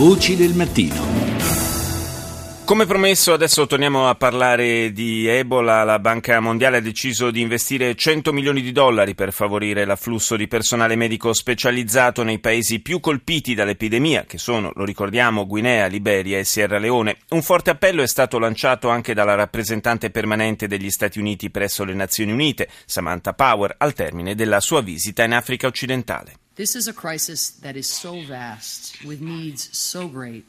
Voci del mattino. Come promesso, adesso torniamo a parlare di Ebola. La Banca Mondiale ha deciso di investire 100 milioni di dollari per favorire l'afflusso di personale medico specializzato nei paesi più colpiti dall'epidemia, che sono, lo ricordiamo, Guinea, Liberia e Sierra Leone. Un forte appello è stato lanciato anche dalla rappresentante permanente degli Stati Uniti presso le Nazioni Unite, Samantha Power, al termine della sua visita in Africa occidentale. This is a crisis that is so vast, with needs so great.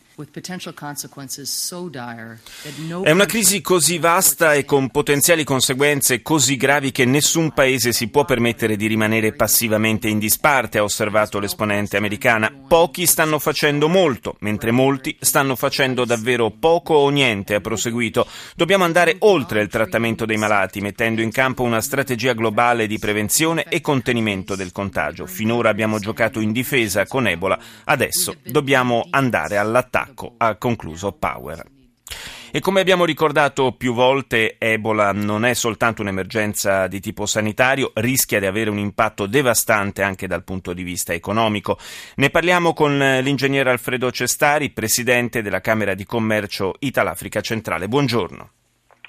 È una crisi così vasta e con potenziali conseguenze così gravi che nessun paese si può permettere di rimanere passivamente in disparte, ha osservato l'esponente americana. Pochi stanno facendo molto, mentre molti stanno facendo davvero poco o niente, ha proseguito. Dobbiamo andare oltre il trattamento dei malati, mettendo in campo una strategia globale di prevenzione e contenimento del contagio. Finora abbiamo giocato in difesa con Ebola, adesso dobbiamo andare all'attacco attacco, ha concluso Power. E come abbiamo ricordato più volte, Ebola non è soltanto un'emergenza di tipo sanitario, rischia di avere un impatto devastante anche dal punto di vista economico. Ne parliamo con l'ingegnere Alfredo Cestari, presidente della Camera di Commercio Italafrica Centrale. Buongiorno.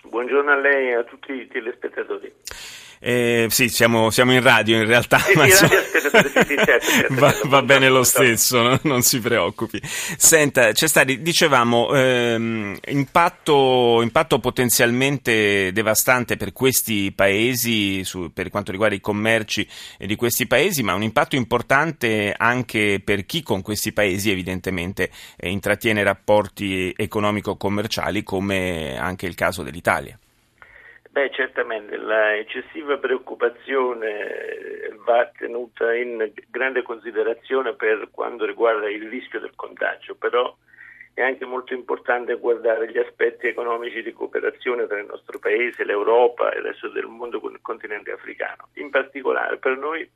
Buongiorno a lei e a tutti i telespettatori. Eh, sì, siamo, siamo, in radio in realtà, sì, ma insomma, certo, certo, va, va bene lo stesso, no? non si preoccupi. Senta, Cestari, dicevamo, ehm, impatto, impatto, potenzialmente devastante per questi paesi, su, per quanto riguarda i commerci di questi paesi, ma un impatto importante anche per chi con questi paesi evidentemente eh, intrattiene rapporti economico-commerciali, come anche il caso dell'Italia. Beh, certamente la eccessiva preoccupazione va tenuta in grande considerazione per quanto riguarda il rischio del contagio, però è anche molto importante guardare gli aspetti economici di cooperazione tra il nostro paese, l'Europa e il resto del mondo con il continente africano. In particolare per noi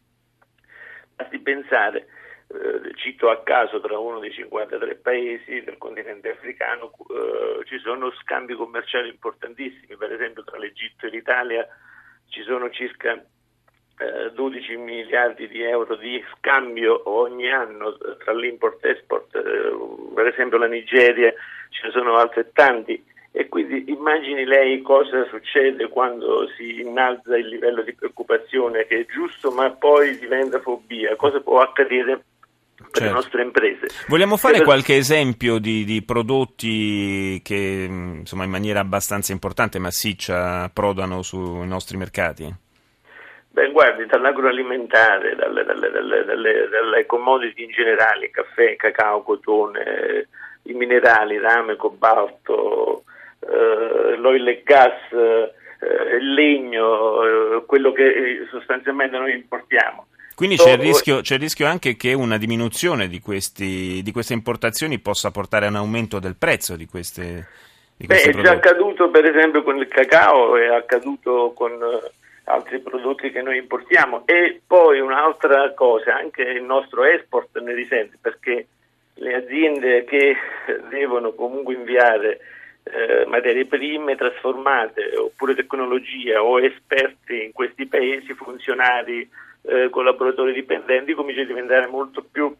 basti pensare eh, cito a caso tra uno dei 53 paesi del continente africano, eh, ci sono scambi commerciali importantissimi, per esempio tra l'Egitto e l'Italia ci sono circa eh, 12 miliardi di euro di scambio ogni anno tra l'import e export, eh, per esempio la Nigeria ce ne sono altrettanti. E quindi immagini lei cosa succede quando si innalza il livello di preoccupazione che è giusto ma poi diventa fobia, cosa può accadere per certo. le nostre imprese. Vogliamo fare qualche esempio di, di, prodotti che insomma, in maniera abbastanza importante, massiccia, approdano sui nostri mercati? Beh, guardi, dall'agroalimentare, dalle, dalle, dalle, dalle, commodity in generale, caffè, cacao, cotone, i minerali, rame, cobalto, eh, l'oil e gas, eh, il legno, eh, quello che sostanzialmente noi importiamo. Quindi c'è il, rischio, c'è il, rischio, anche che una diminuzione di, questi, di, queste importazioni possa portare a un aumento del prezzo di queste di Beh, è già accaduto per esempio con il cacao, è accaduto con eh, altri prodotti che noi importiamo. E poi un'altra cosa, anche il nostro export ne risente perché le aziende che devono comunque inviare eh, materie prime trasformate oppure tecnologia o esperti in questi paesi, funzionari eh, collaboratori dipendenti comincia a diventare molto più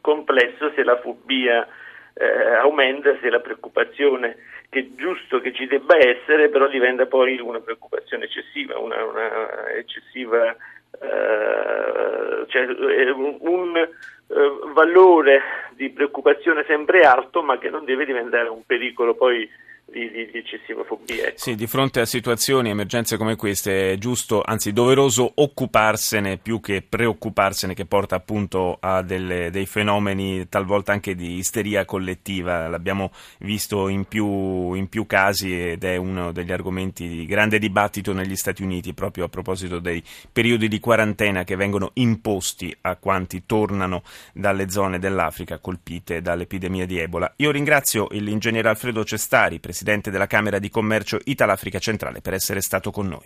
complesso se la fobia eh, aumenta, se la preoccupazione che è giusto che ci debba essere, però diventa poi una preoccupazione eccessiva, una, una eccessiva, eh, cioè un, un eh, valore di preoccupazione sempre alto, ma che non deve diventare un pericolo poi di, di, di eccessiva fobia. Ecco. Sì, di fronte a situazioni, emergenze come queste è giusto, anzi doveroso occuparsene più che preoccuparsene che porta appunto a delle, dei fenomeni talvolta anche di isteria collettiva. L'abbiamo visto in più, in più casi ed è uno degli argomenti di grande dibattito negli Stati Uniti proprio a proposito dei periodi di quarantena che vengono imposti a quanti tornano dalle zone dell'Africa colpite dall'epidemia di Ebola. Io ringrazio l'ingegnere Alfredo Cestari, presidente della Camera di Commercio Italafrica Centrale, per essere stato con noi.